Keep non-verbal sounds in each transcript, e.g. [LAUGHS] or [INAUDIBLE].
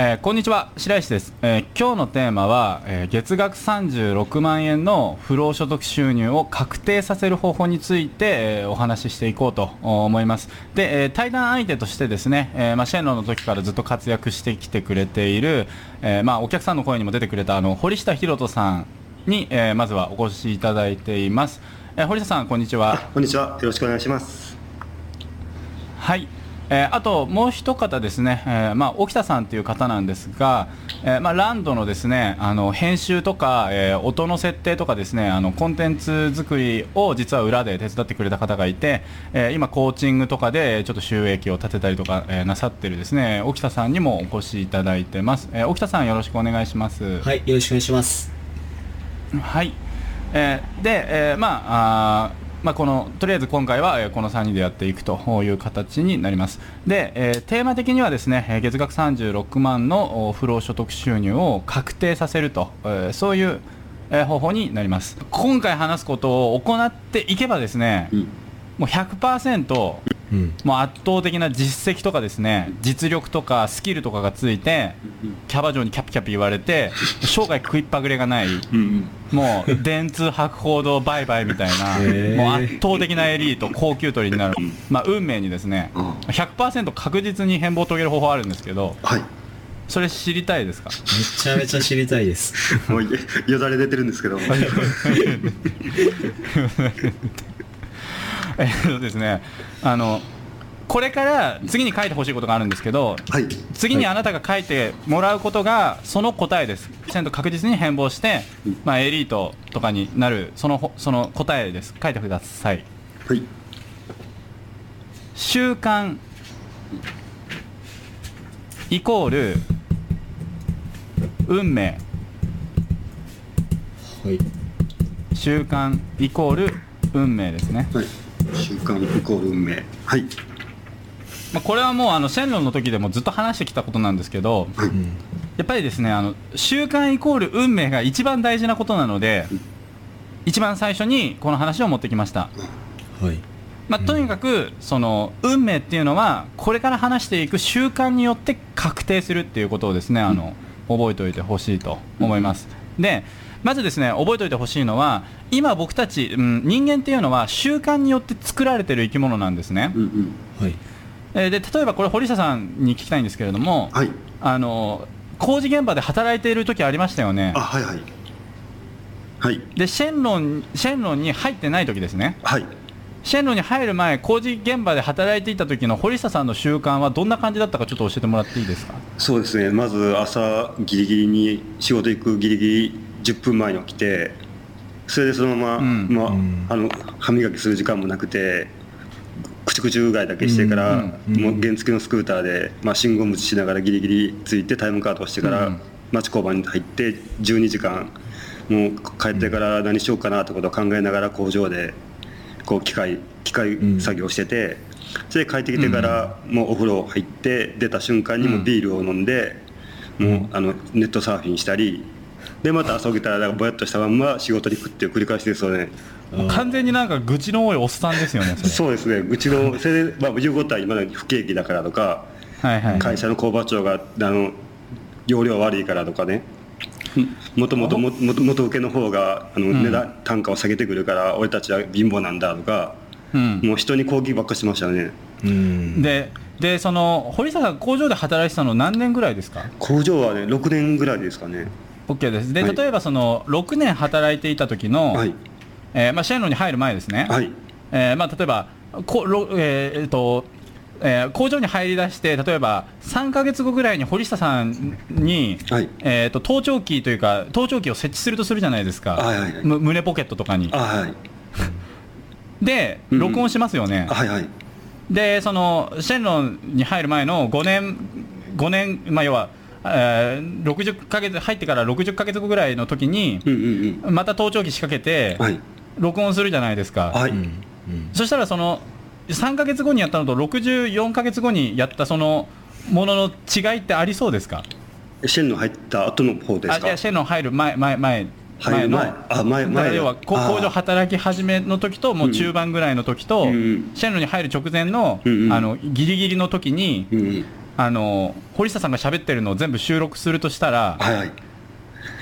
えーこんにちは白石です、えー今日のテーマは、えー月額36万円の不労所得収入を確定させる方法について、えーお話ししていこうと思います。で、えー対談相手としてですね、えーまあ、シェンロンの時からずっと活躍してきてくれている、えーまあ、お客さんの声にも出てくれたあの堀下博人さんに、えーまずはお越しいただいています、えー堀下さんこんにちは。こんにちは。よろしくお願いします。はい、えーあともう一方ですね、えーまあ、沖田さんという方なんですが、えーまあ、ランドのですねあの編集とか、えー音の設定とかですねあのコンテンツ作りを実は裏で手伝ってくれた方がいて、えー今コーチングとかでちょっと収益を立てたりとか、えーなさってるですね沖田さんにもお越しいただいてます、えー沖田さんよろしくお願いします。はい、よろしくお願いします。はい、えーで、えーまああーまあ、このとりあえず今回は、えーこの3人でやっていくという形になりますで、えーテーマ的にはですねえー月額36万のお不労所得収入を確定させると、えーそういう、えー方法になります今回話すことを行っていけばですね、うん。もう100%うん。もう圧倒的な実績とかですね実力とかスキルとかがついてキャバ嬢にキャピキャピ言われて生涯食いっぱぐれがないうん。もう電通博報堂売買みたいな、もう圧倒的なエリート高級取りになる、まあ、運命にですねうん100%確実に変貌を遂げる方法あるんですけどはい。それ知りたいですか？めちゃめちゃ知りたいです。[LAUGHS] もうよよだれ出てるんですけど。[LAUGHS] えっとですねあのこれから次に書いてほしいことがあるんですけどはい。次にあなたが書いてもらうことがその答えです100%確実に変貌して、まあ、エリートとかになるそのほその答えです書いてくださいはい。習慣イコール運命はい。習慣イコール運命ですね、はい。習慣イコール運命。はい。まあ、これはもうあのシェンロンの時でもずっと話してきたことなんですけどはい。うん。やっぱりですねあの習慣イコール運命が一番大事なことなので一番最初にこの話を持ってきました、はい。まあ、とにかくその運命っていうのはこれから話していく習慣によって確定するっていうことをですねあの覚えておいてほしいと思いますでまずですね覚えておいてほしいのは今僕たち、うん、人間っていうのは習慣によって作られてる生き物なんですねうんうん。はい。えーで例えばこれ堀下さんに聞きたいんですけれどもはい。あの工事現場で働いている時ありましたよねあ、はいはい。はい。でシェンロンシェンロンに入ってない時ですねはい。シェンロンに入る前工事現場で働いていた時の堀下さんの習慣はどんな感じだったかちょっと教えてもらっていいですか？そうですね。まず朝ギリギリに仕事行くギリギリ10分前に起きて、それでそのまま、うん。まあ、うん。あの歯磨きする時間もなくて。くちゅくちゅうがいだけしてから、もう原付のスクーターで、まあ、信号無視しながらギリギリ着いてタイムカードをしてから、うん。町工場に入って12時間もう帰ってから何しようかなってことを考えながら工場でこう機械機械作業してて、それで帰ってきてからもうお風呂入って出た瞬間にもうビールを飲んで、もうあのネットサーフィンしたりでまた朝起きたらぼやっとしたまんま仕事に行くっていう繰り返しですよね。完全になんか愚痴の多いおっさんですよねそれ。そうですね。うちのそれで、まあ、言うことは今まで不景気だからとかはいはい。会社の工場長があの容量悪いからとかねもともとももと元請けの方があの、ん。値段単価を下げてくるから俺たちは貧乏なんだとかうん。もう人に抗議ばっかしましたね。うん。ででその堀下さん工場で働いてたの何年ぐらいですか？工場はね6年ぐらいですかね。OK です。ではい。例えばその6年働いていた時の、はい。えーまあ、シェンロンに入る前ですね、はい。えーまあ、例えばころ、えーえーとえー工場に入り出して例えば3か月後ぐらいに堀下さんに、はい。えー、と盗聴器というか盗聴器を設置するとするじゃないですか、はいはいはい。む胸ポケットとかに。あはい。でうん録音しますよね、あはいはい。でそのシェンロンに入る前の5年5年、まあ、要は、えー、60ヶ月入ってから60ヶ月後ぐらいの時にうんうんうん。また盗聴器仕掛けてはい。録音するじゃないですか、はい、うん。うん。そしたらその3ヶ月後にやったのと64ヶ月後にやったそのものの違いってありそうですか？シェンの入った後の方ですか？あいやシェンロン入る前前前入る前。あ前前。要は工場働き始めの時ともう中盤ぐらいの時と、うん。うんシェンロンに入る直前の,、うんうん。あのギリギリの時に、うんうん。あの堀下さんが喋ってるのを全部収録するとしたら、はいはい。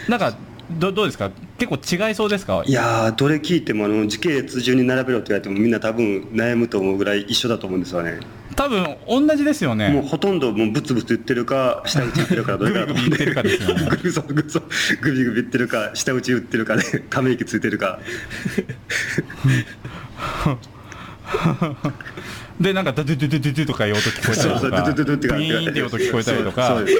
なんかどどうですか？結構違いそうですか？いやーどれ聞いてもあの時系列順に並べろって言われてもみんな多分悩むと思うぐらい一緒だと思うんですよね。多分同じですよもうねほとんどもうブツブツ言ってるか下打ち言ってるかどれか。だと思うんでグビグビ言ってるか下打ち言ってるかでため息ついてるか。でなんかドゥドゥドゥドゥドゥとかいう音聞こえたそうそうドゥりとかドゥドゥって音聞こえたりとか。そうそうです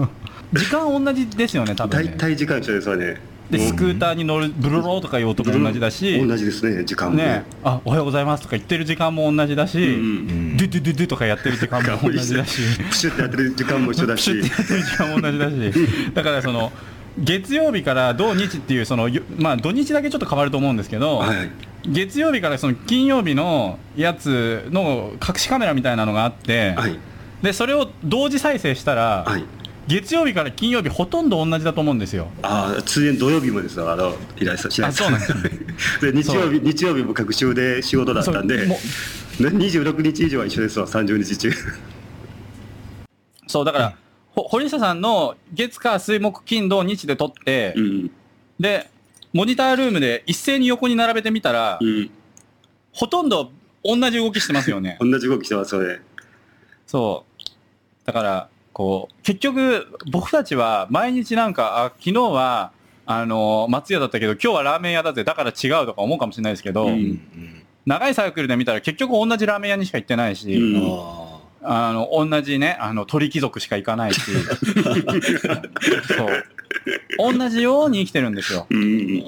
よ時間同じですよね多分大ね体時間一緒ですよね。でスクーターに乗るブロローとかいう音も同じだし同じですね時間も。ね。あおはようございますとか言ってる時間も同じだし、うん。うんドゥドゥドゥドゥとかやってる時間も同じだし。プシュってやってる時間も一緒だし。プシュってやってる時間も同じだし。[LAUGHS] だからその月曜日から土日っていうそのよまあ土日だけちょっと変わると思うんですけど、はいはい。月曜日からその金曜日のやつの隠しカメラみたいなのがあって、はい。でそれを同時再生したら、はい月曜日から金曜日ほとんど同じだと思うんですよ。ああ通園土曜日もですよあの依頼さそうなんですね。[LAUGHS] で日曜そう。日日曜日も各週で仕事だったんでそうもね26日以上は一緒ですわ30日中。そうだから、ほ堀下さんの月火水木金土日で撮って、うん。でモニタールームで一斉に横に並べてみたら、うん。ほとんど同じ動きしてますよね。[LAUGHS] 同じ動きしてますよね。そう。だから、こう、結局、僕たちは毎日なんか、あ、昨日は、あの、松屋だったけど、今日はラーメン屋だぜ、だから違うとか思うかもしれないですけど、うんうん長いサイクルで見たら結局同じラーメン屋にしか行ってないし、うんああの、同じね、あの、鳥貴族しか行かないし、[LAUGHS] そう。同じように生きてるんですよ。うん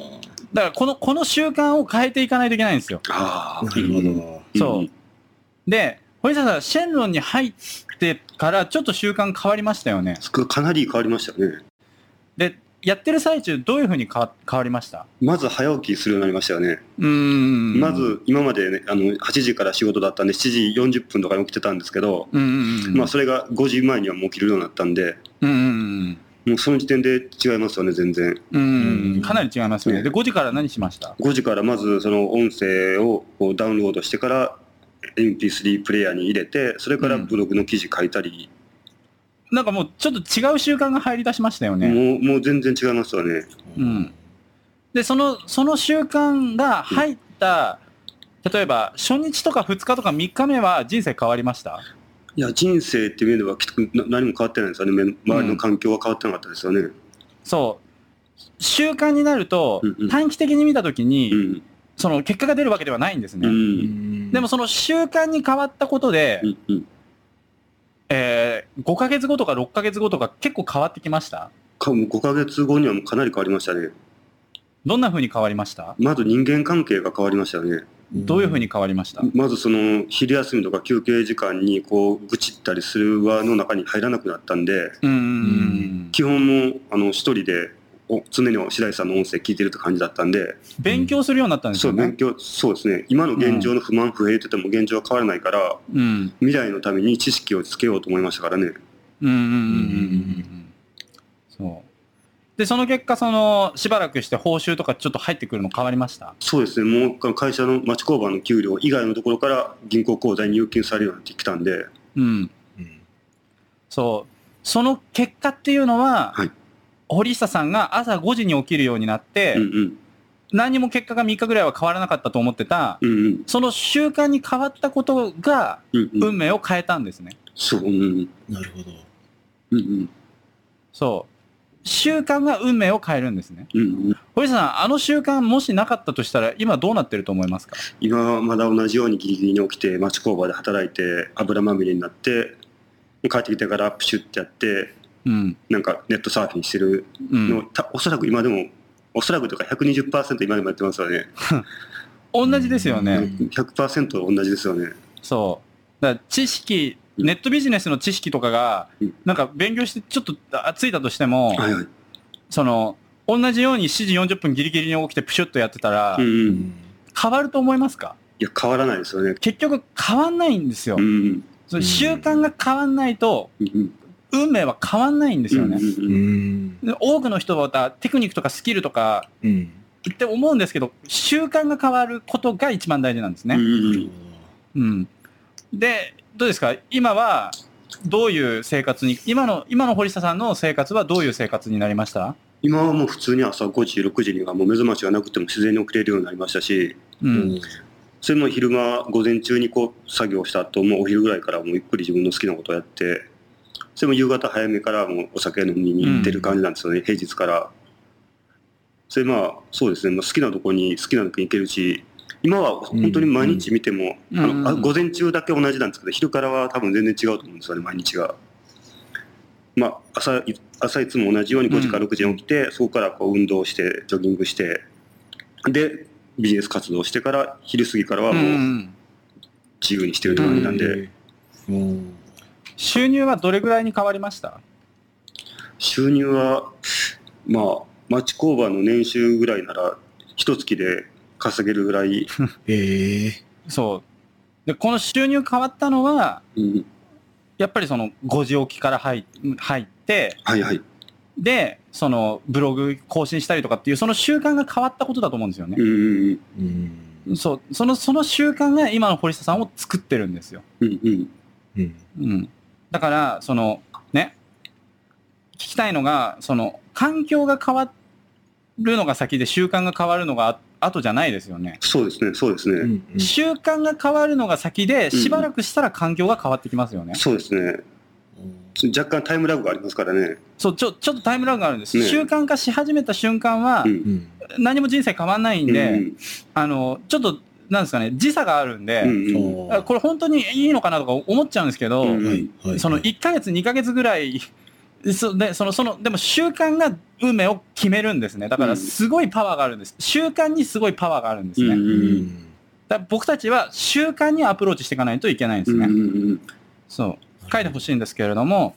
だから、この、この習慣を変えていかないといけないんですよ。ああなるほど。そう。で、堀下さん、シェンロンに入ってからちょっと習慣変わりましたよね。どかなり変わりましたねで、やってる最中、どういうふうに変わ変わりました？まず早起きするようになりましたよね、うーん。ま、ず今までねあの8時から仕事だったんで7時40分とかに起きてたんですけど。まあそれが5時前にはもう起きるようになったんでうんうんもうその時点で違いますよね全然うん。かなり違いますよね。で、5時から何しました？5時からまずその音声をダウンロードしてから MP3 プレイヤーに入れてそれからブログの記事書いたり、なんかもうちょっと違う習慣が入り出しましたよね。もうもう全然違いますよね。うん。で、その、その習慣が入った、例えば、初日とか2日とか3日目は人生変わりました？いや人生っていう面ではきっとな何も変わってないんですよね。め周りの環境は変わってなかったですよね。そう。習慣になるとうんうん、短期的に見たときに、うんその結果が出るわけではないんですうね。ん。でもその習慣に変わったことで、うんうん。えー、5ヶ月後とか6ヶ月後とか結構変わってきました？かもう5ヶ月後にはもうかなり変わりましたね。どんな風に変わりました？まず人間関係が変わりましたよね。どういう風に変わりました？まずその昼休みとか休憩時間にこう愚痴ったりする輪の中に入らなくなったんでうーん。基本もうあの一人でお常に白井さんの音声聞いてるって感じだったんで勉強するようになったんですよね。そう勉強そうですね今の現状の不満不平って言っても現状は変わらないからうん。未来のために知識をつけようと思いましたからねうんうんうんうんうん。そう。で、その結果、その、しばらくして報酬とかちょっと入ってくるの変わりました？そうですねもう会社の町工場の給料以外のところから銀行口座に入金されるようになってきたんでうん。うんそう。その結果っていうのは、はい堀下さんが朝5時に起きるようになって、うんうん何にも結果が3日ぐらいは変わらなかったと思ってた、うんうんその習慣に変わったことがうんうん運命を変えたんですね。そううんうんなるほど。うんうんそう。習慣が運命を変えるんですね。うんうん堀下さん、あの習慣もしなかったとしたら、今どうなってると思いますか？今はまだ同じようにギリギリに起きて町工場で働いて油まみれになって帰ってきてからプシュってやってうん。なんかネットサーフィンしてるうん。の、。たおそらく今でもおそらくとか120%今でもやってますよね。同じですよね。100%同じですよね。そう。だ知識、ネットビジネスの知識とかがうん、なんか勉強してちょっとあついたとしても、はいはい。その、同じように7時40分ギリギリに起きてプシュッとやってたらうん、変わると思いますか？いや変わらないですよね。結局変わんないんですよ。う。んその習慣が変わんないと、運命は変わんないんですよね。多くの人はテクニックとかスキルとかって思うんですけど、習慣が変わることが一番大事なんですね。で、どうですか？今は、どういう生活に、今の、今の堀下さんの生活はどういう生活になりました？今はもう普通に朝5時、6時にはもう目覚ましがなくても自然に起きれるようになりましたし、う。うん。それも昼間、午前中にこう作業した後、もうお昼ぐらいからもうゆっくり自分の好きなことをやって、それも夕方早めからもうお酒飲みに行ってる感じなんですよね、平日から。それまあ、そうですね、まあ、好きなとこに好きな時に行けるし、今は本当に毎日見ても、うん。あのあうん午前中だけ同じなんですけど、昼からは多分全然違うと思うんですよね、毎日が。まあ、朝い朝いつも同じように5時から6時に起きて、そこからこう運動して、ジョギングして、で、ビジネス活動してから、昼過ぎからはうんうもうん。自由にしてるって感じなんで、うん収入はどれぐらいに変わりました？収入は、まあ、町工場の年収ぐらいなら、一月で稼げるぐらい、[LAUGHS] ええそう。で、この収入変わったのは、うん、やっぱりその5時起きから入入って、はいはい。で、そのブログ更新したりとかっていう、その習慣が変わったことだと思うんですよねう。んうんうんそう、その、その習慣が今の堀下さんを作ってるんですよ。うんうんうんうん。だから、その、ね、聞きたいのが、その、環境が変わるのが先で習慣が変わるのがあ後じゃないですよね。そうですね、そうですね。うんうん習慣が変わるのが先で、しばらくしたら環境が変わってきますよね。そうですね。若干タイムラグがありますからね。そう、ちょ、ちょっとタイムラグがあるんです。ね習慣化し始めた瞬間はう、んうん何も人生変わんないんで、うんあの、ちょっと、なんですかね、時差があるんで、うんうんあこれ本当にいいのかなとか思っちゃうんですけど、うんはいはいその1ヶ月、2ヶ月ぐらい、そでそのそのでも習慣が運命を決めるんですね。だからすごいパワーがあるんです。習慣にすごいパワーがあるんですね。うんうんだから僕たちは習慣にアプローチしていかないといけないんですね。うんうんそう。書いてほしいんですけれども、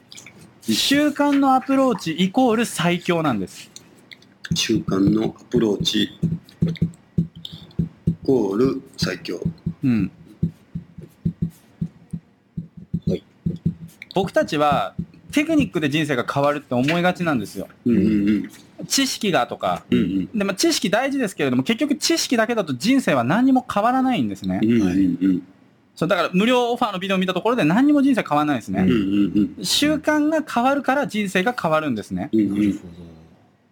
習慣のアプローチイコール最強なんです。習慣のアプローチイコール最強。うん。はい僕たちはテクニックで人生が変わるって思いがちなんですよ。うんうん知識がとか。うんうんでも知識大事ですけれども、結局知識だけだと人生は何にも変わらないんですね。うんうんうんそうだから無料オファーのビデオを見たところで何にも人生変わらないんですね。うんうんうん習慣が変わるから人生が変わるんですね。うんうん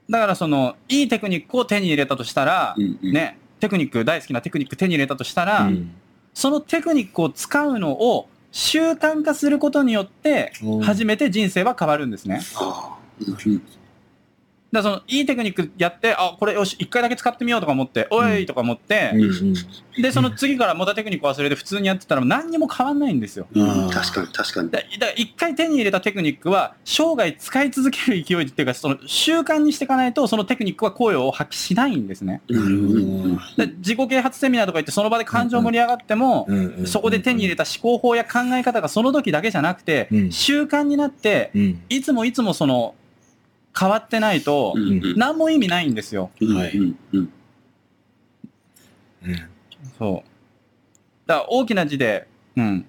だからその、いいテクニックを手に入れたとしたら、うんうんね、テクニック、大好きなテクニック手に入れたとしたら、どうん。そのテクニックを使うのを習慣化することによって初めて人生は変わるんですね。うんだその、いいテクニックやって、あ、これよし、一回だけ使ってみようとか思って、おいとか思って、うんで、その次からまたテクニック忘れて普通にやってたら何にも変わんないんですよ。確かに確かに。だだから一回手に入れたテクニックは生涯使い続ける勢いっていうかその習慣にしていかないとそのテクニックは効用を発揮しないんですね。なるほど。で自己啓発セミナーとか行ってその場で感情盛り上がっても、そこで手に入れた思考法や考え方がその時だけじゃなくて、うん。習慣になってうん。いつもいつもその変わってないとうんうん何も意味ないんですよ。うんはいうんそう。だから大きな字で、うん。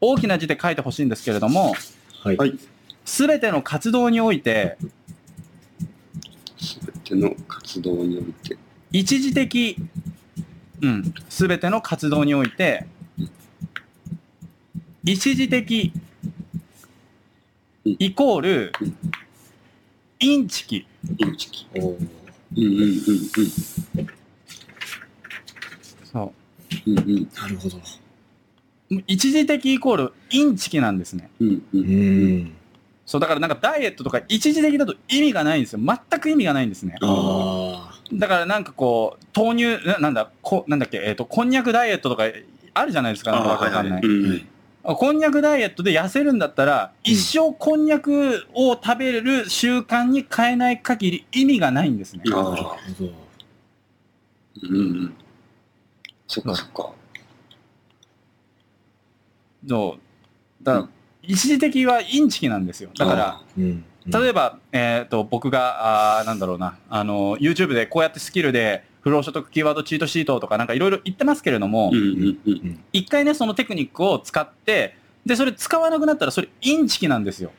大きな字で書いてほしいんですけれども、はいはい。すべての活動において、すべての活動において。一時的、うん、すべての活動において、一時的うんイコールうん、インチキ。インチキ。おーうんうんうんそうんうんうんなるほどう。一時的イコールインチキなんですね。うんううんんそう、だからなんかダイエットとか一時的だと意味がないんですよ。全く意味がないんですね。あだからなんかこう、豆乳、ななんだ、こなんだっけ、えっ、と、こんにゃくダイエットとかあるじゃないですか。なんかわかんない。うんはいこんにゃくダイエットで痩せるんだったら、一生こんにゃくを食べる習慣に変えない限り意味がないんですね。なるほどうんうん。そっかそっか。そう。だから、一時的はインチキなんですよ。だから、うん。例えば、えっ、と、僕が、あーなんだろうな、あの、YouTube でこうやってスキルで、不労所得キーワードチートシートとかなんかいろいろ言ってますけれども一回ね、そのテクニックを使って、で、それ使わなくなったらそれインチキなんですよ。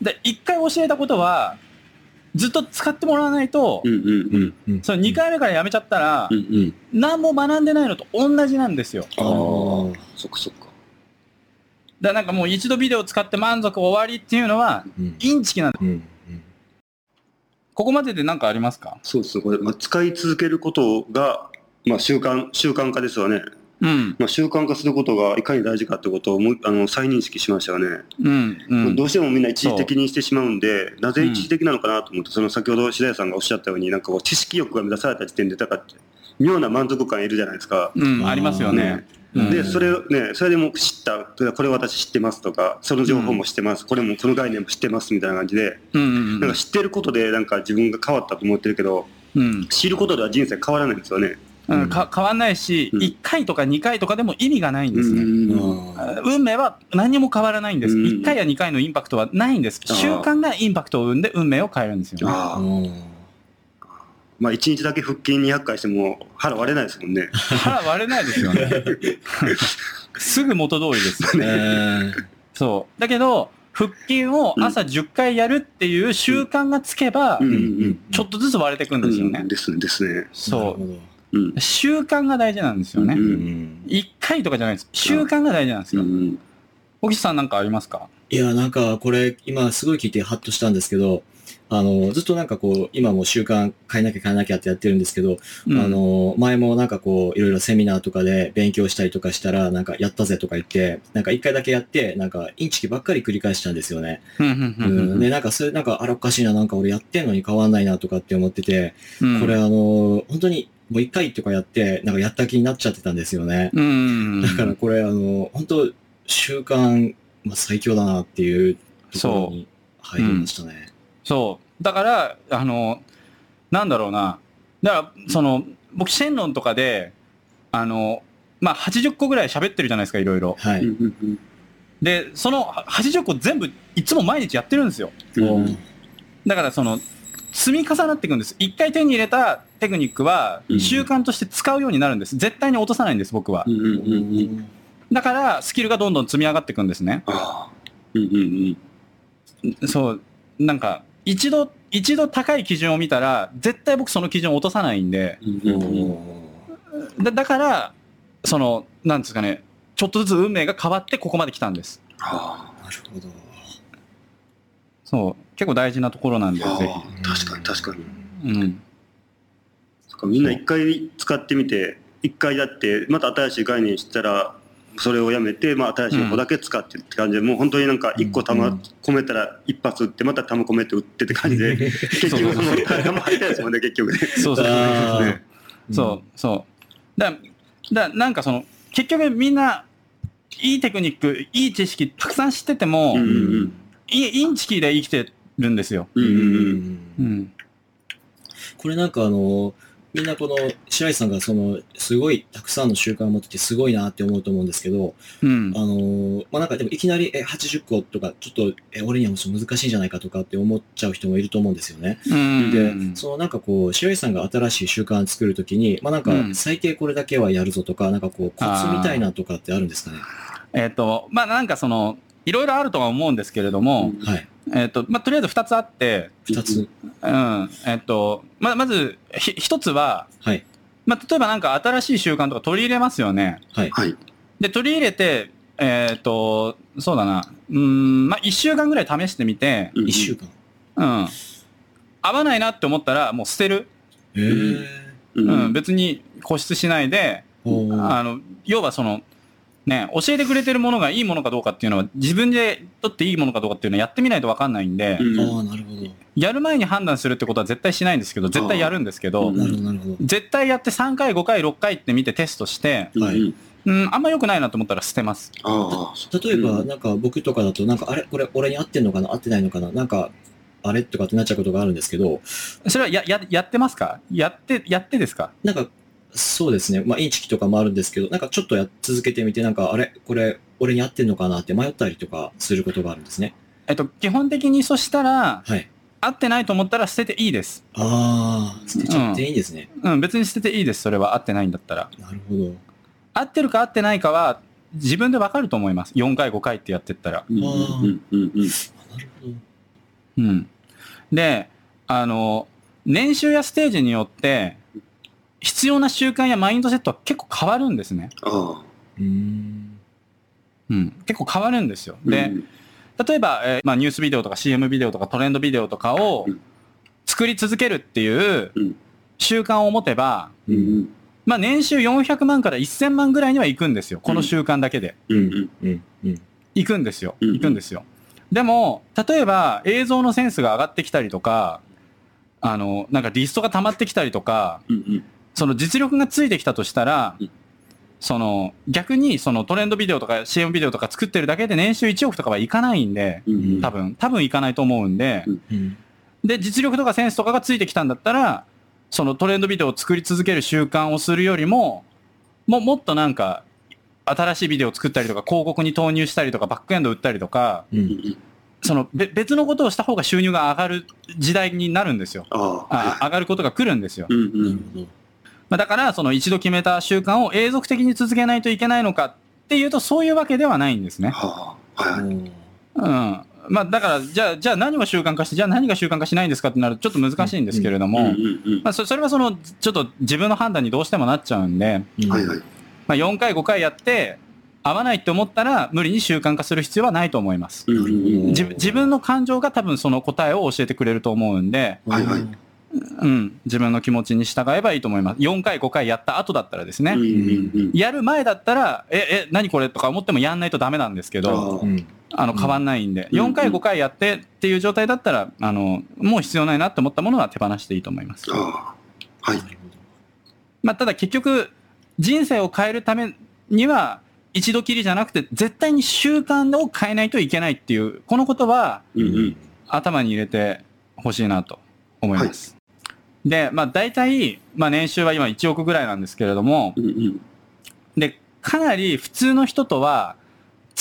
で、一回教えたことは、ずっと使ってもらわないとその2回目からやめちゃったらう、んうん何も学んでないのと同じなんですよ。ああそっかそっかだなんかもう一度ビデオを使って満足終わりっていうのは、うん。インチキなんだ。うん。うんここまでで何かありますか？そうですね、これ、まあ、使い続けることが、まあ、習慣、習慣化ですよね。うん。まあ、習慣化することがいかに大事かってことをもうあの再認識しましたよね。うん。うん。どうしてもみんな一時的にしてしまうんで、なぜ一時的なのかなと思って、その先ほど白谷さんがおっしゃったように、なんかこう知識欲が満たされた時点で、だから妙な満足感いるじゃないですか。うん、ありますよね。うんで、それをね、それでもう知った、これ私知ってますとか、その情報も知ってます、これもこの概念も知ってますみたいな感じで、なんか知ってることでなんか自分が変わったと思ってるけど、うん。知ることでは人生変わらないんですよね。うん、か変わんないし、うん1回とか2回とかでも意味がないんですね。運命は何も変わらないんです。うん1回や2回のインパクトはないんです。習慣がインパクトを生んで運命を変えるんですよね。まあ一日だけ腹筋200回しても腹割れないですもんね。腹割れないですよね。[LAUGHS] すぐ元通りですよえね。ーそう。だけど、腹筋を朝10回やるっていう習慣がつけば、ちょっとずつ割れていくんですよねうん。ですねですね。そう。習慣が大事なんですよねう。うんん1回とかじゃないです。習慣が大事なんですよ。うん小木さんなんかありますか？いや、なんか、これ、今すごい聞いてハッとしたんですけど、あの、ずっとなんかこう、今も習慣変えなきゃ変えなきゃってやってるんですけど、うんあの、前もなんかこう、いろいろセミナーとかで勉強したりとかしたら、なんかやったぜとか言って、なんか一回だけやって、なんかインチキばっかり繰り返したんですよね。うん。で、なんかそれなんか、あらおかしいな、なんか俺やってんのに変わんないなとかって思ってて、うんこれあの、本当にもう一回とかやって、なんかやった気になっちゃってたんですよね。だからこれあの、本当習慣、まあ、最強だなっていうところに入りましたね。そう。だから、あの、なんだろうな。だから、その、僕、シェンロンとかで、あの、まあ、80個ぐらい喋ってるじゃないですか、いろいろ。はい。で、その80個全部、いつも毎日やってるんですよ。うんだから、その、積み重なっていくんです。一回手に入れたテクニックはう、ん習慣として使うようになるんです。絶対に落とさないんです、僕はう。んうんうんうんだから、スキルがどんどん積み上がっていくんですね。ああうんうんうんそう、なんか、一度、一度高い基準を見たら、絶対僕その基準を落とさないんで、だだから、その、なんですかね、ちょっとずつ運命が変わってここまで来たんです。あなるほど。そう、結構大事なところなんで、あぜああ確かに確かに。ひ。うん。そっかみんな一回使ってみて一回やってまた新しい概念知ったらそれをやめて、まあ、新しい方だけ使ってって感じで、もう本当になんか一個弾込めたら一発撃ってまた弾込めて撃ってって感じで結局その弾入ったやつもんね [LAUGHS] 結局ね。そうそう。ねそう、そう。だだなんかその、結局みんな、いいテクニック、いい知識たくさん知ってても、うんうんいインチキで生きてるんですよ。うんうんうんうん。これなんかあの、みんなこの白石さんがその、すごいたくさんの習慣を持っててすごいなって思うと思うんですけど、うんあ。の、まあ、なんかでもいきなり、え、80個とか、ちょっと、え、俺にはもう難しいんじゃないかとかって思っちゃう人もいると思うんですよね。うん。で、そのなんかこう、白石さんが新しい習慣を作るときに、まあなんかうん最低これだけはやるぞとか、なんかこう、コツみたいなとかってあるんですかね？えっ、と、まあなんかその、いろいろあるとは思うんですけれども、はい。えっ、と、まあとりあえず二つあって、二つ。うん。えっ、と、ま、まず、ひ一つは、はい。まあ例えばなんか新しい習慣とか取り入れますよね。はい。はいで、取り入れて、えっ、と、そうだな、うーん、まあ一週間ぐらい試してみて、うん一週間。うん。合わないなって思ったら、もう捨てる。へー。うんうん、別に固執しないで、あの、要はその、ね、教えてくれてるものがいいものかどうかっていうのは、自分でとっていいものかどうかっていうのはやってみないとわかんないんで、うん。ああ、なるほど。やる前に判断するってことは絶対しないんですけど、絶対やるんですけど。絶対やって3回、5回、6回って見てテストして、はい。うんうん、あんま良くないなと思ったら捨てます。ああ例えば、うんなんか僕とかだと、なんか、あれこれ俺に合ってんのかな？合ってないのかな？なんか、あれとかってなっちゃうことがあるんですけど、それはや、や、やってますか？やって、やってですか？なんか、そうですね。まあ、インチキとかもあるんですけど、なんかちょっとやっ続けてみて、なんか、あれこれ、俺に合ってんのかなって迷ったりとかすることがあるんですね。えっと、基本的にそしたら、はい。合ってないと思ったら捨てていいです。ああ、捨てちゃっていいんですね。うん、別に捨てていいです。それは合ってないんだったら。なるほど。合ってるか合ってないかは、自分でわかると思います。4回、5回ってやってったら。うんうんうんうんあなるほど。うん。で、あの、年収やステージによって、必要な習慣やマインドセットは結構変わるんですね。ああうーん。ううん、結構変わるんですよ。で、うん例えば、えーまあ、ニュースビデオとか CM ビデオとかトレンドビデオとかをうん作り続けるっていううん習慣を持てば、うんうんまあ、年収400万から1000万ぐらいには行くんですよ。この習慣だけで。行くんですよ。うん行くんですよ。でも、例えば映像のセンスが上がってきたりとか、あの、なんかリストが溜まってきたりとか、うんうんその実力がついてきたとしたらうん、その逆にそのトレンドビデオとか CM ビデオとか作ってるだけで年収1億とかはいかないんで、多分、多分いかないと思うんで、うん。で、実力とかセンスとかがついてきたんだったら、そのトレンドビデオを作り続ける習慣をするよりも、ももっとなんか、新しいビデオを作ったりとか、広告に投入したりとか、バックエンド売ったりとか、そのべ別のことをした方が収入が上がる時代になるんですよ。あ上がることが来るんですよ。うんうん。まあ、だから、その一度決めた習慣を永続的に続けないといけないのかっていうと、そういうわけではないんですね。はあ。はいはい。うん。うん。まあ、だから、じゃあ、じゃあ何を習慣化して、じゃあ何が習慣化しないんですかってなるとちょっと難しいんですけれども、うんうんうんまあ、そそれはその、ちょっと自分の判断にどうしてもなっちゃうんで、うんはいはい。まあ、4回、5回やって、合わないって思ったら、無理に習慣化する必要はないと思います。うんうんうん。自分自分の感情が多分その答えを教えてくれると思うんで、はいはいうん、自分の気持ちに従えばいいと思います。4回、5回やった後だったらですね、うん。うんうんやる前だったら、え、え、何これとか思ってもやんないとダメなんですけど、あの、変わんないんで、うん。4回、5回やってっていう状態だったら、あの、もう必要ないなって思ったものは手放していいと思います。あはい。まあ、ただ結局、人生を変えるためには、一度きりじゃなくて、絶対に習慣を変えないといけないっていう、このことはうんうん。頭に入れてほしいなと思います。で、まあ大体、まあ年収は今1億ぐらいなんですけれども、うんうん。で、かなり普通の人とは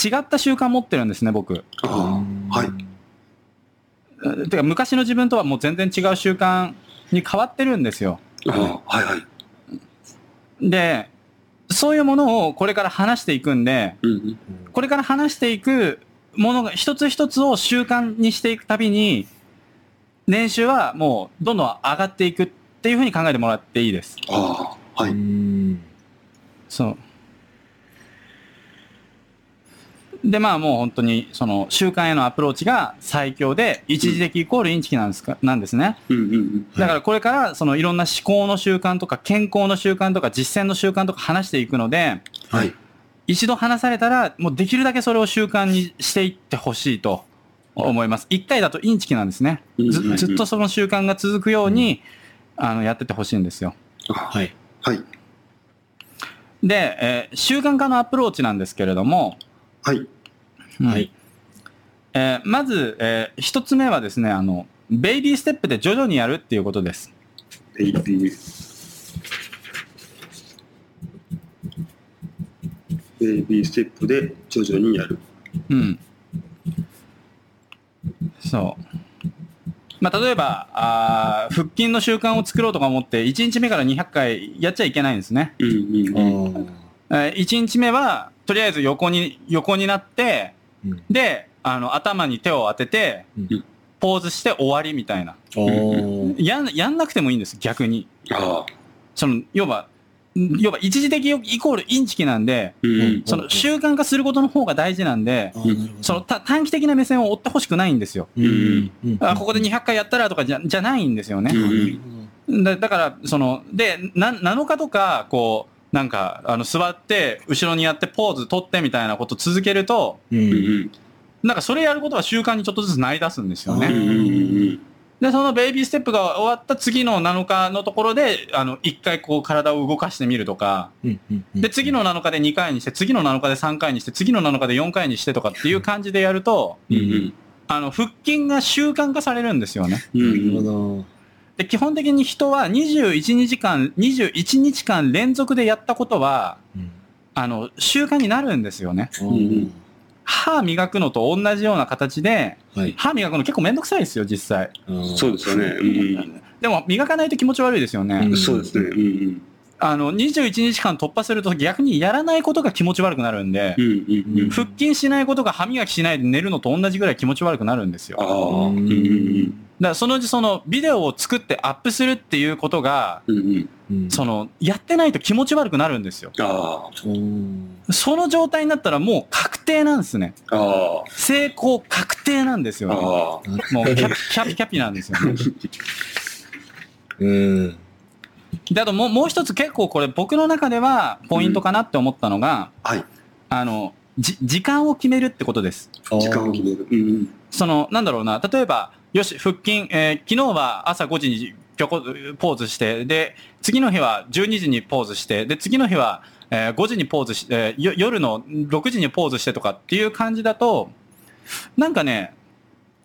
違った習慣持ってるんですね、僕。ああはい。えてか昔の自分とはもう全然違う習慣に変わってるんですよ。ああはいはい。で、そういうものをこれから話していくんで、うんうん。これから話していくものが一つ一つを習慣にしていくたびに、年収はもうどんどん上がっていくっていうふうに考えてもらっていいです。ああはういん。そう。で、まあもう本当にその習慣へのアプローチが最強で、一時的イコールインチキなんですか、なんですね。うんうんうんだからこれからそのいろんな思考の習慣とか健康の習慣とか実践の習慣とか話していくので、はい一度話されたらもうできるだけそれを習慣にしていってほしいと思います。一回だとインチキなんですね。ずうんうんうんずっとその習慣が続くように、あのやってってほしいんですよ。あはい。はいで、えー習慣化のアプローチなんですけれども、はいうんはい。えーまず、えー一つ目はですね、あの、ベイビーステップで徐々にやるっていうことです。ベイビーベイビーステップで徐々にやるうん。そう。まあ、例えば、あー腹筋の習慣を作ろうとか思って、1日目から200回やっちゃいけないんですね。うんうんあうんあ。えー1日目は、とりあえず横に、横になって、うんで、あの、頭に手を当ててうん、ポーズして終わりみたいな。やん、やんなくてもいいんです、逆に。その、要は、要は一時的イコールインチキなんで、うんうん。その習慣化することの方が大事なんであ、ーなるほど。そのた短期的な目線を追ってほしくないんですよ。うんうん。あここで200回やったらとかじゃじゃないんですよね。うんだだから、その、で、な7日とか、こう、なんか、あの、座って、後ろにやって、ポーズ取ってみたいなこと続けると、ううんうん。んなんかそれやることは習慣にちょっとずつなり出すんですよね。で、そのベイビーステップが終わった次の7日のところで、あの、1回こう体を動かしてみるとか、で、次の7日で2回にして、次の7日で3回にして、次の7日で4回にしてとかっていう感じでやると、うんうんあの、腹筋が習慣化されるんですよね。なるほんど。で、基本的に人は21日間、21日間連続でやったことは、うんあの、習慣になるんですよね。うん歯磨くのと同じような形で、はい。歯磨くの結構めんどくさいですよ、実際。そうですよねうんでも、磨かないと気持ち悪いですよね。うんそうですねうんあの、21日間突破すると逆にやらないことが気持ち悪くなるんで。腹筋しないことが歯磨きしないで寝るのと同じぐらい気持ち悪くなるんですよ。あだからそのうちそのビデオを作ってアップするっていうことが、その、やってないと気持ち悪くなるんですよ。その状態になったらもう確定なんですね。成功確定なんですあ。よ、ね。あもうキャピキャピキャピなんですよね。[LAUGHS] うん。で、あともうもう一つ結構これ僕の中ではポイントかなって思ったのが、あ。はい。あの、じ、時間を決めるってことです。時間を決める。うんうん。その、なんだろうな、例えば、よし、腹筋、えー昨日は朝5時にぴょこ、ポーズして、で、次の日は12時にポーズして、で、次の日は、えー5時にポーズして、よ夜の6時にポーズしてとかっていう感じだと、なんかね、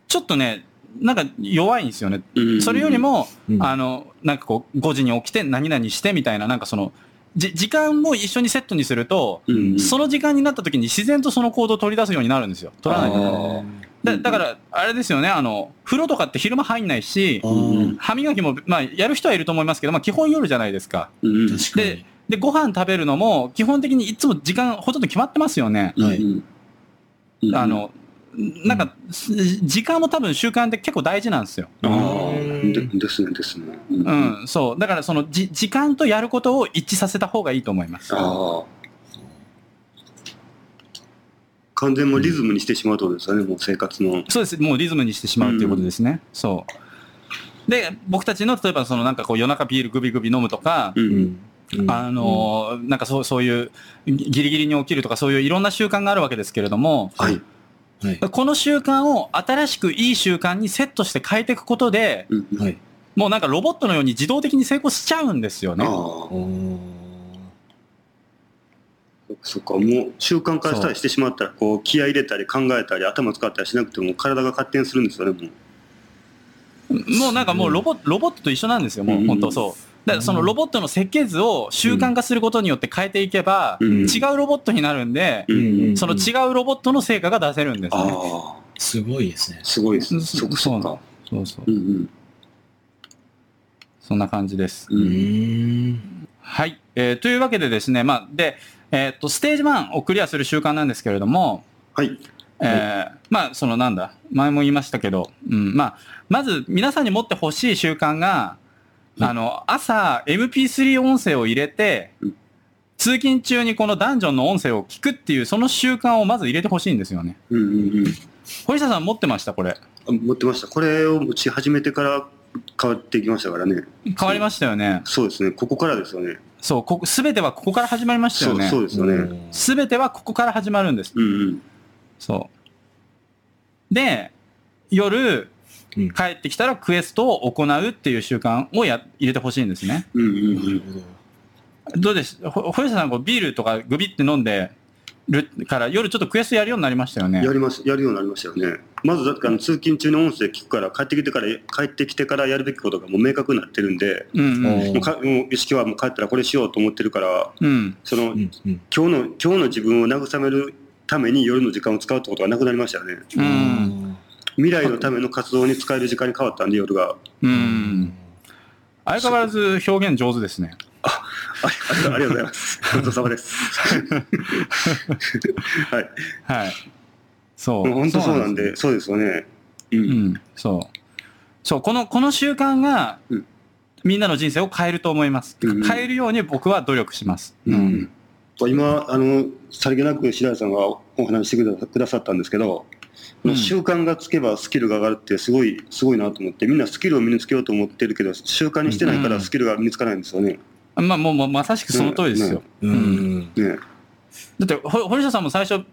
ちょっとね、なんか弱いんですよね。うんそれより、も、うんあの、なんかこう、5時に起きて何々してみたいな、なんかその、じ、時間も一緒にセットにすると、その時間になった時に自然とその行動を取り出すようになるんですよ。取らないと。あだだから、あれですよね、あの、風呂とかって昼間入んないし歯磨きも、まあ、やる人はいると思いますけど、まあ、基本夜じゃないですか。で。、で、ご飯食べるのも、基本的にいつも時間ほとんど決まってますよね。はいうんうんあ、の、なんか、す時間も多分習慣って結構大事なんですよ。ああうんでですね、ですね。ううん、そう。だから、その、じ、時間とやることを一致させた方がいいと思います。ああ。完全もうリズムにしてしまうってことですよね、もう生活の。そうです。もうリズムにしてしまうっていうことですね。そう。で、僕たちの、例えばそのなんかこう夜中ビールグビグビ飲むとか、う。うんん。うんあのーなんかそうそういうギリギリに起きるとかそういういろんな習慣があるわけですけれども、はい。はい。この習慣を新しくいい習慣にセットして変えていくことで、はい。もうなんかロボットのように自動的に成功しちゃうんですよね。そっか、もう習慣化したりしてしまったら、こう、気合い入れたり考えたり頭使ったりしなくても体が勝手にするんですよね、もう。もうなんかもうロボロボットと一緒なんですよ、もううん本当そう。だからそのロボットの設計図を習慣化することによって変えていけば、うん違うロボットになるんで、うんうんその違うロボットの成果が出せるんですね。ああ、すごいですね。すごいです。そそそっか。そうそうう。んそんな感じです。うん。ううん。ん。はい。えーというわけでですね、まあ、で、えーっと、ステージ1をクリアする習慣なんですけれども、はい。えーまあ、そのなんだ、前も言いましたけど、うん、まあ、まず皆さんに持ってほしい習慣が、あの、朝 MP3 音声を入れてうん、通勤中にこのダンジョンの音声を聞くっていう、その習慣をまず入れてほしいんですよね。うんうんうん。堀下さん持ってました？これ。あ持ってました。これを持ち始めてから変わっていきましたからね。変わりましたよね。そうですね。ここからですよね。そう、ここ、すべてはここから始まりましたよね。そうですよね。すべてはここから始まるんです。うんうん。そう。で、夜、うん帰ってきたらクエストを行うっていう習慣をや入れてほしいんですね。うんうど。どうです？ほ堀下さん、こうビールとかグビって飲んでるから、夜ちょっとクエストやるようになりましたよねや。ります、やるようになりましたよね。まず、だってあの通勤中の音声聞くから、帰ってきてから、帰ってきてからやるべきことがもう明確になってるんで、うんうん。おもうかもう意識はもう帰ったらこれしようと思ってるから、うん。その、うんうん。今日の、今日の自分を慰めるために夜の時間を使うってことがなくなりましたよね。うん。未来のための活動に使える時間に変わったんで、夜が。うん。相変わらず表現上手ですね。あありがとうございます。ごちそうさまです。[LAUGHS] はい。はい。そう。本当そうなんで、そうですよね。う。うんん、そう。そう、この、この習慣がうん、みんなの人生を変えると思います。うん変えるように僕は努力します。ううんん。今、あの、さりげなく白井さんがお話ししてくださったんですけど、うん習慣がつけばスキルが上がるってすごい、すごいなと思って、みんなスキルを身につけようと思ってるけど、習慣にしてないからスキルが身につかないんですよね。まあ、もう、まさしくその通りですよ。うん。ねだって、ほ堀下さんも最初、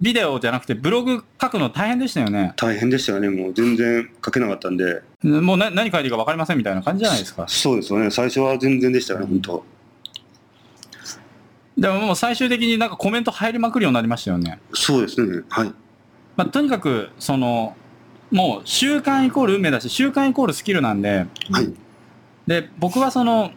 ビデオじゃなくてブログ書くの大変でしたよね。大変でしたよね。もう全然書けなかったんで。もうな何書いていいか分かりませんみたいな感じじゃないですか。そうですよね。最初は全然でしたよね、本当。でももう最終的になんかコメント入りまくるようになりましたよね。そうですね。はい。まあ、とにかく、その、もう習慣イコール運命だし、習慣イコールスキルなんで、はい。で、僕はその、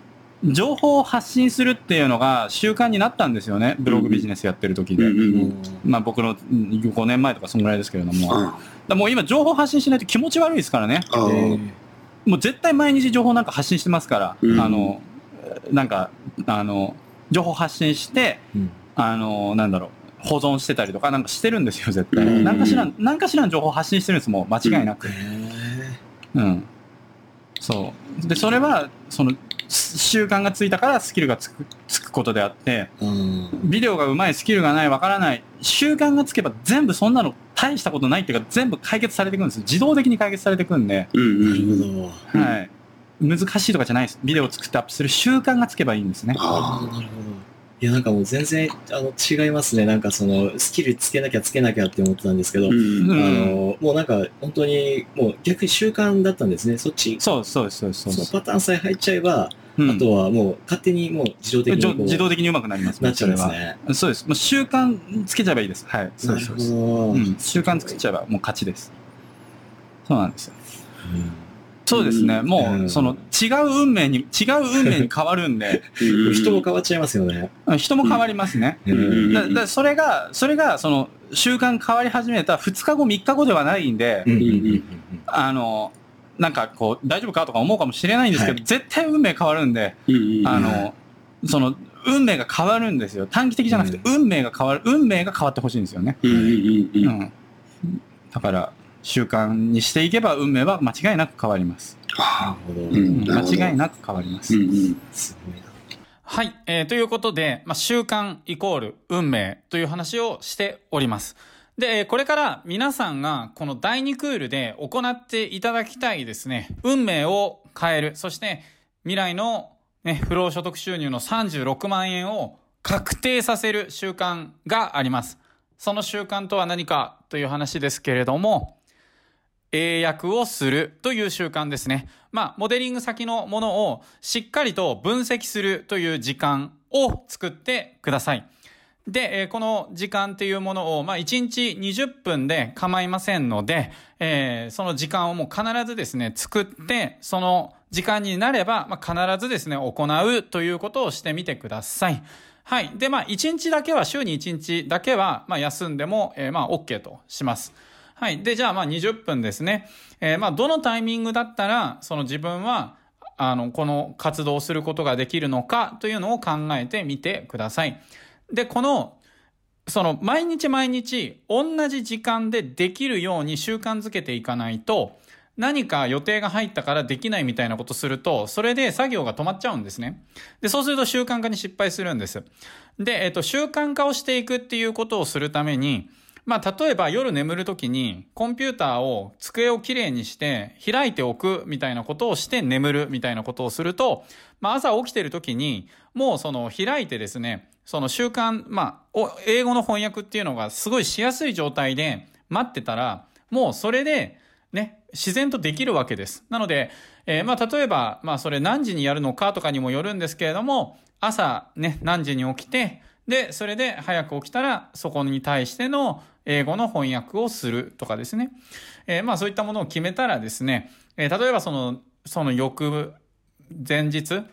情報を発信するっていうのが習慣になったんですよね。ブログビジネスやってる時で。うんうんうん。まあ僕のうん5年前とかそんぐらいですけれども。だかあらもう今情報発信しないと気持ち悪いですからね。もう絶対毎日情報なんか発信してますから、うんあの、なんか、あの、情報発信して、うんあの、なんだろう、保存してたりとかなんかしてるんですよ、絶対。うん何かしら、何かしらの情報発信してるんです、もう間違いなく。へうん。そう。で、それは、その、す習慣がついたからスキルがつく、つくことであって。ビデオが上手い、スキルがない、わからない、習慣がつけば全部そんなの大したことないっていうか、全部解決されていくんです。自動的に解決されていくんで。はい。難しいとかじゃないです。ビデオを作ってアップする習慣がつけばいいんですね。ああ、なるほど。いや、なんかもう全然、あの、違いますね。なんかその、スキルつけなきゃつけなきゃって思ってたんですけど、うんうんあの、もうなんか、本当に、もう逆に習慣だったんですね。そっち、そうそうそう。そうそのパターンさえ入っちゃえば、うんあとはもう勝手にもう自動的に自動的に上手くなりますなっちゃうんですね。はそうです。もう習慣つけちゃえばいいです。はい。そうです。習慣作っちゃえばもう勝ちです。そうなんですよ。うんそうですね。もう、うん。その、違う運命に、違う運命に変わるんで、う [LAUGHS] ん人も変わっちゃいますよね。人も変わりますね。ん。だだそれが、それが、その、習慣変わり始めた2日後、3日後ではないんで、あの、なんかこう、大丈夫かとか思うかもしれないんですけど、は絶対運命変わるんで、あの、その、運命が変わるんですよ。短期的じゃなくて、運命が変わる、運命が変わってほしいんですよね。だから、習慣にしていけば運命は間違いなく変わります。なるほど。うん間違いなく変わります。うんうんすごいな。はい、えーということで、まあ、習慣イコール運命という話をしております。で、えーこれから皆さんがこの第2クールで行っていただきたいですね、運命を変える、そして未来の、ね、不労所得収入の36万円を確定させる習慣があります。その習慣とは何かという話ですけれども、英訳をするという習慣ですね。まあ、モデリング先のものをしっかりと分析するという時間を作ってください。で、この時間っていうものを、まあ、1日20分で構いませんので、えーその時間をもう必ずですね、作って、その時間になれば、まあ、必ずですね、行うということをしてみてください。はい。で、まあ、1日だけは、週に1日だけは、まあ、休んでも、えーまあ、OK とします。はい。で、じゃあ、まあ、20分ですね。えーまあ、どのタイミングだったら、その自分は、あの、この活動をすることができるのかというのを考えてみてください。で、この、その、毎日毎日、同じ時間でできるように習慣づけていかないと、何か予定が入ったからできないみたいなことすると、それで作業が止まっちゃうんですね。で、そうすると習慣化に失敗するんです。で、えっと、習慣化をしていくっていうことをするために、まあ、例えば夜眠るときにコンピューターを机をきれいにして開いておくみたいなことをして眠るみたいなことをすると、まあ、朝起きてるときにもうその開いてですね、その習慣、まあ、英語の翻訳っていうのがすごいしやすい状態で待ってたら、もうそれでね、自然とできるわけです。なので、えーまあ、例えば、まあ、それ何時にやるのかとかにもよるんですけれども、朝ね、何時に起きて、で、それで早く起きたら、そこに対しての英語の翻訳をするとかですね。えーまあ、そういったものを決めたらですね、えー例えばその、その翌前日、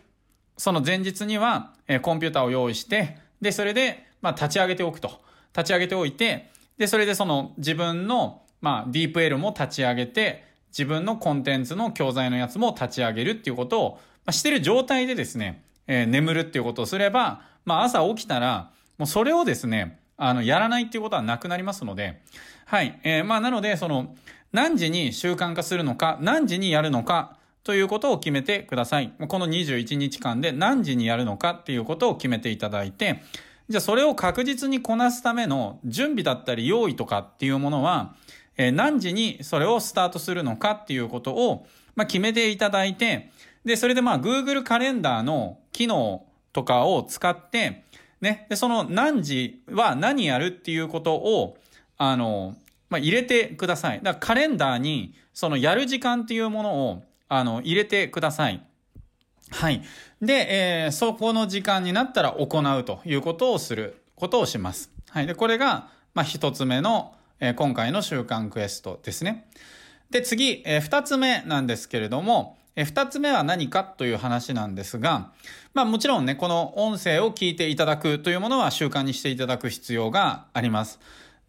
その前日には、えーコンピューターを用意して、で、それで、まあ、立ち上げておくと。立ち上げておいて、で、それでその自分の、まあ、ディープ L も立ち上げて、自分のコンテンツの教材のやつも立ち上げるっていうことを、まあ、してる状態でですね、えー眠るっていうことをすれば、まあ、朝起きたら、もうそれをですね、あの、やらないっていうことはなくなりますので、はい。えーまあ、なので、その、何時に習慣化するのか、何時にやるのか、ということを決めてください。この21日間で何時にやるのかっていうことを決めていただいて、じゃあそれを確実にこなすための準備だったり用意とかっていうものは、えー何時にそれをスタートするのかっていうことを、まあ、決めていただいて、で、それでまあ Google カレンダーの機能とかを使って、ね、で、その何時は何やるっていうことを、あの、まあ、入れてください。だからカレンダーに、そのやる時間っていうものを、あの、入れてください。はい。で、えーそこの時間になったら行うということをすることをします。はい。で、これが、まあ、一つ目の、えー今回の週間クエストですね。で、次、えー二つ目なんですけれども、え二つ目は何かという話なんですが、まあもちろんね、この音声を聞いていただくというものは習慣にしていただく必要があります。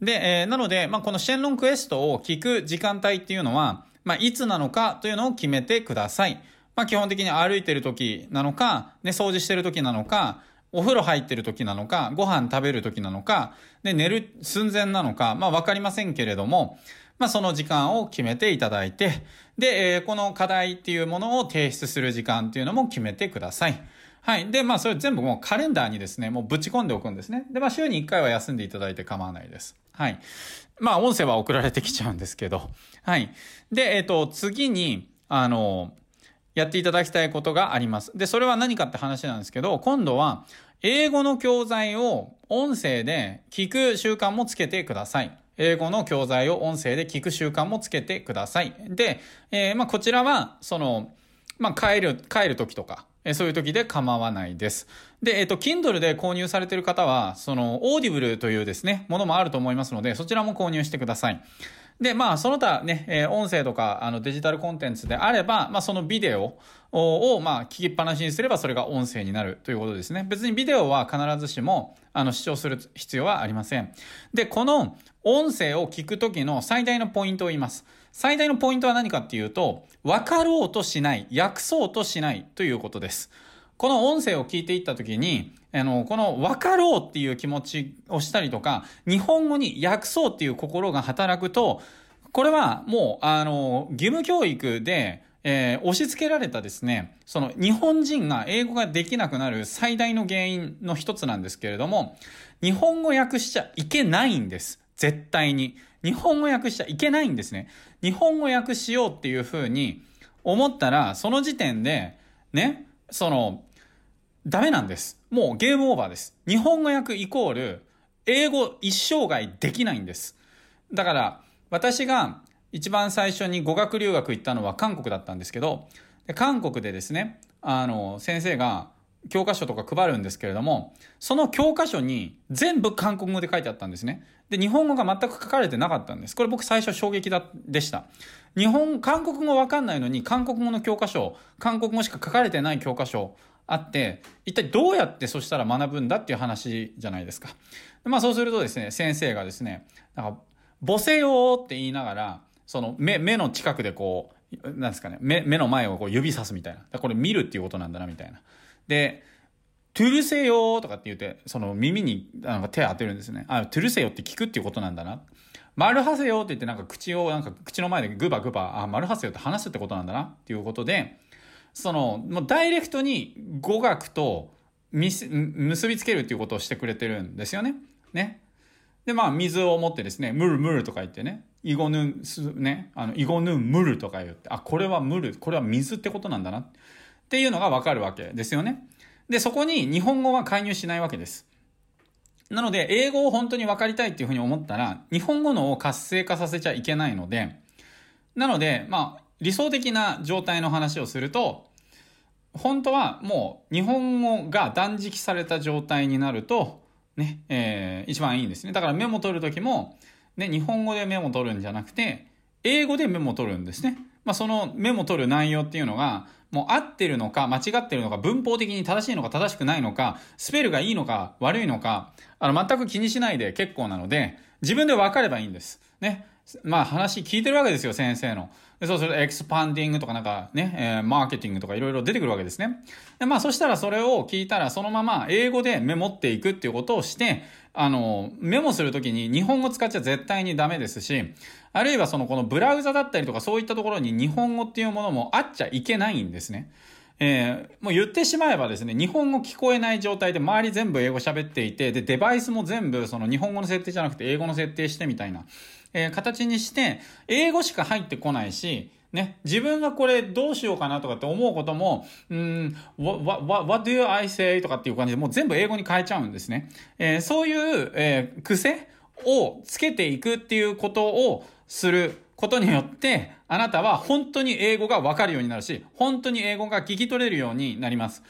で、えーなので、まあこのシェンロンクエストを聞く時間帯っていうのは、まあいつなのかというのを決めてください。まあ基本的に歩いてる時なのか、ね、掃除してる時なのか、お風呂入ってる時なのか、ご飯食べる時なのか、で、寝る寸前なのか、まあわかりませんけれども、まあその時間を決めていただいて、で、えー、この課題っていうものを提出する時間っていうのも決めてください。はい。で、まあそれ全部もうカレンダーにですね、もうぶち込んでおくんですね。で、まあ週に1回は休んでいただいて構わないです。はい。まあ音声は送られてきちゃうんですけど。はい。で、えっ、ー、と、次に、あの、やっていただきたいことがあります。で、それは何かって話なんですけど、今度は、英語の教材を音声で聞く習慣もつけてください。英語の教材を音声で聞く習慣もつけてください。で、えー、まあ、こちらは、その、まあ、帰る、帰る時とか、えそういう時で構わないです。で、えっ、と、Kindle で購入されている方は、その、Audible というですね、ものもあると思いますので、そちらも購入してください。で、まあ、その他ね、えー、音声とか、あの、デジタルコンテンツであれば、まあ、そのビデオを、まあ、聞きっぱなしにすれば、それが音声になるということですね。別にビデオは必ずしも、あの、視聴する必要はありません。で、この、音声を聞くときの最大のポイントを言います。最大のポイントは何かっていうと、分かろうとしない、訳そうとしないということです。この音声を聞いていったときに、あの、この分かろうっていう気持ちをしたりとか、日本語に訳そうっていう心が働くと、これはもう、あの、義務教育で、えー、押し付けられたですね、その日本人が英語ができなくなる最大の原因の一つなんですけれども、日本語訳しちゃいけないんです。絶対に。日本語訳しちゃいけないんですね。日本語訳しようっていうふうに思ったら、その時点で、ね、その、ダメなんです。もうゲームオーバーです。日本語訳イコール、英語一生涯できないんです。だから、私が一番最初に語学留学行ったのは韓国だったんですけど、韓国でですね、あの、先生が教科書とか配るんですけれども、その教科書に全部韓国語で書いてあったんですね。で、日本語が全く書かれてなかったんです。これ僕最初衝撃だ、でした。日本、韓国語わかんないのに、韓国語の教科書、韓国語しか書かれてない教科書あって、一体どうやってそしたら学ぶんだっていう話じゃないですか。まあそうするとですね、先生がですね、なんか、母性よって言いながら、その目、目の近くでこう、なんですかね、目、目の前をこう指さすみたいな。これ見るっていうことなんだな、みたいな。で、トゥルセヨとかって言って、その耳になんか手当てるんですね。あ、トゥルセヨって聞くっていうことなんだな。丸はせよって言ってなんか口を、なんか口の前でグバグバ、あ、丸はせよって話すってことなんだなっていうことで、その、もうダイレクトに語学と結びつけるっていうことをしてくれてるんですよね。ね。で、まあ、水を持ってですね、ムルムルとか言ってね、イゴヌン、ね、あの、イゴヌンムルとか言って、あ、これはムル、これは水ってことなんだな。っていうのがわかるわけですよね。で、そこに日本語は介入しないわけです。なので、英語を本当に分かりたいっていうふうに思ったら、日本語のを活性化させちゃいけないので、なので、まあ、理想的な状態の話をすると、本当はもう日本語が断食された状態になると、ね、えー、一番いいんですね。だからメモ取るときも、ね、日本語でメモ取るんじゃなくて、英語でメモ取るんですね。まあ、そのメモ取る内容っていうのが、もう合ってるのか、間違ってるのか、文法的に正しいのか正しくないのか、スペルがいいのか悪いのか、あの、全く気にしないで結構なので、自分で分かればいいんです。ね。まあ話聞いてるわけですよ、先生の。そうすると、エクスパンディングとかなんかね、えー、マーケティングとかいろいろ出てくるわけですね。で、まあそしたらそれを聞いたら、そのまま英語でメモっていくっていうことをして、あの、メモするときに日本語使っちゃ絶対にダメですし、あるいはそのこのブラウザだったりとかそういったところに日本語っていうものもあっちゃいけないんですね。えー、もう言ってしまえばですね、日本語聞こえない状態で周り全部英語喋っていて、で、デバイスも全部その日本語の設定じゃなくて英語の設定してみたいな、えー、形にして、英語しか入ってこないし、ね、自分がこれどうしようかなとかって思うことも、うん、what, what, what do I say? とかっていう感じでもう全部英語に変えちゃうんですね。えー、そういう、えー、癖をつけていくっていうことをすることによって、あなたは本当に英語がわかるようになるし、本当に英語が聞き取れるようになります。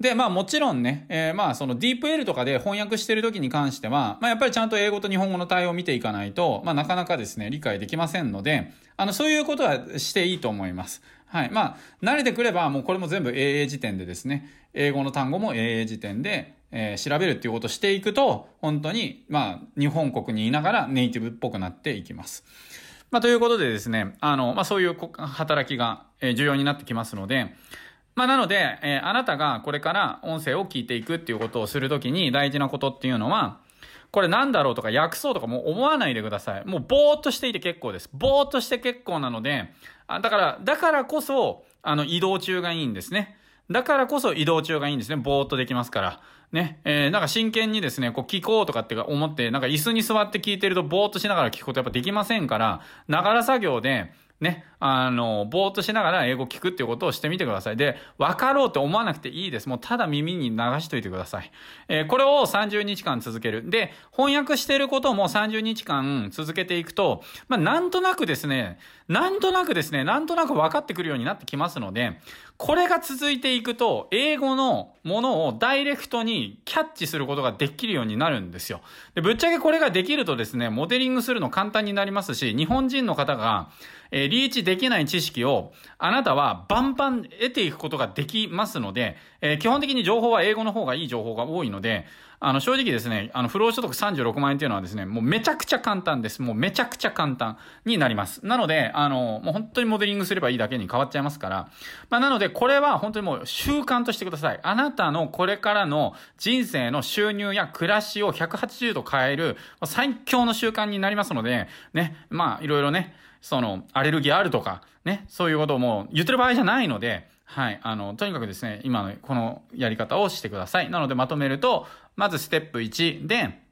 で、まあもちろんね、えー、まあその DeepL とかで翻訳してる時に関しては、まあやっぱりちゃんと英語と日本語の対応を見ていかないと、まあなかなかですね、理解できませんので、あの、そういうことはしていいと思います。はい。まあ、慣れてくれば、もうこれも全部 AA 辞典でですね、英語の単語も AA 辞典で、えー、調べるっていうことをしていくと、本当に、まあ、日本国にいながらネイティブっぽくなっていきます。まあ、ということでですね、あの、まあ、そういう働きが、重要になってきますので、まあ、なので、えー、あなたがこれから音声を聞いていくっていうことをするときに大事なことっていうのは、これなんだろうとか訳そうとかもう思わないでください。もうぼーっとしていて結構です。ぼーっとして結構なので、あだから、だからこそ、あの、移動中がいいんですね。だからこそ移動中がいいんですね。ぼーっとできますから。ね、えー、なんか真剣にですね、こう聞こうとかって思って、なんか椅子に座って聞いてるとぼーっとしながら聞くことやっぱできませんから、ながら作業で、ね、あの、ぼーっとしながら英語聞くっていうことをしてみてください。で、分かろうって思わなくていいです。もうただ耳に流しといてください。えー、これを30日間続ける。で、翻訳していることも30日間続けていくと、まあ、なんとなくですね、なんとなくですね、なんとなく分かってくるようになってきますので、これが続いていくと、英語のものをダイレクトにキャッチすることができるようになるんですよ。で、ぶっちゃけこれができるとですね、モデリングするの簡単になりますし、日本人の方が、えー、リーチできない知識を、あなたはバンバン得ていくことができますので、えー、基本的に情報は英語の方がいい情報が多いので、あの、正直ですね、あの、不労所得36万円っていうのはですね、もうめちゃくちゃ簡単です。もうめちゃくちゃ簡単になります。なので、あの、もう本当にモデリングすればいいだけに変わっちゃいますから、まあ、なので、これは本当にもう習慣としてください。あなたのこれからの人生の収入や暮らしを180度変える最強の習慣になりますので、ね、まあ、いろいろね、その、アレルギーあるとか、ね、そういうことをもう言ってる場合じゃないので、はい。あの、とにかくですね、今のこのやり方をしてください。なのでまとめると、まずステップ1で、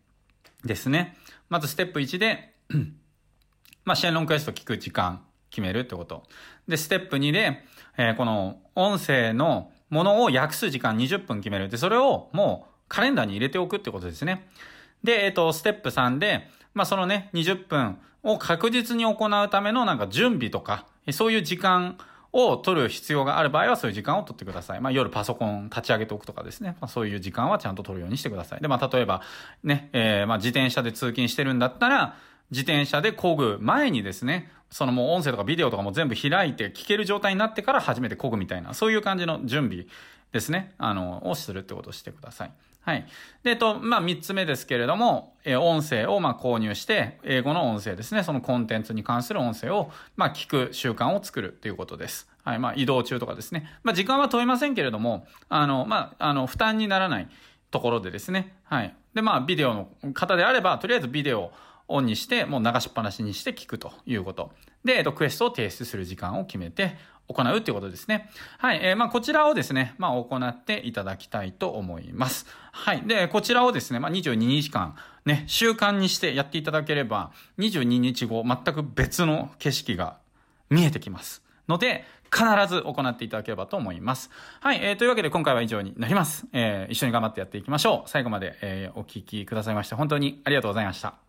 ですね。まずステップ1で、まあ、シェンロンクエスト聞く時間決めるってこと。で、ステップ2で、えー、この音声のものを訳す時間20分決める。で、それをもうカレンダーに入れておくってことですね。で、えっ、ー、と、ステップ3で、まあ、そのね、20分を確実に行うためのなんか準備とか、そういう時間を取る必要がある場合はそういう時間を取ってください。まあ夜パソコン立ち上げておくとかですね。まあそういう時間はちゃんと取るようにしてください。で、まあ例えばね、えー、まあ自転車で通勤してるんだったら、自転車で漕ぐ前にですね、そのもう音声とかビデオとかも全部開いて聞ける状態になってから初めて漕ぐみたいな、そういう感じの準備ですね、あの、をするってことをしてください。はい。で、と、まあ、三つ目ですけれども、え音声を、ま購入して、英語の音声ですね、そのコンテンツに関する音声を、ま聞く習慣を作るということです。はい。まあ、移動中とかですね。まあ、時間は問いませんけれども、あの、まあ、あの、負担にならないところでですね。はい。で、まあ、ビデオの方であれば、とりあえずビデオをオンにして、もう流しっぱなしにして聞くということ。で、えっと、クエストを提出する時間を決めて、行うっていうことですね。はい。えー、まあ、こちらをですね、まあ、行っていただきたいと思います。はい。で、こちらをですね、まあ、22日間、ね、習慣にしてやっていただければ、22日後、全く別の景色が見えてきます。ので、必ず行っていただければと思います。はい。えー、というわけで今回は以上になります。えー、一緒に頑張ってやっていきましょう。最後まで、えー、お聞きくださいまして、本当にありがとうございました。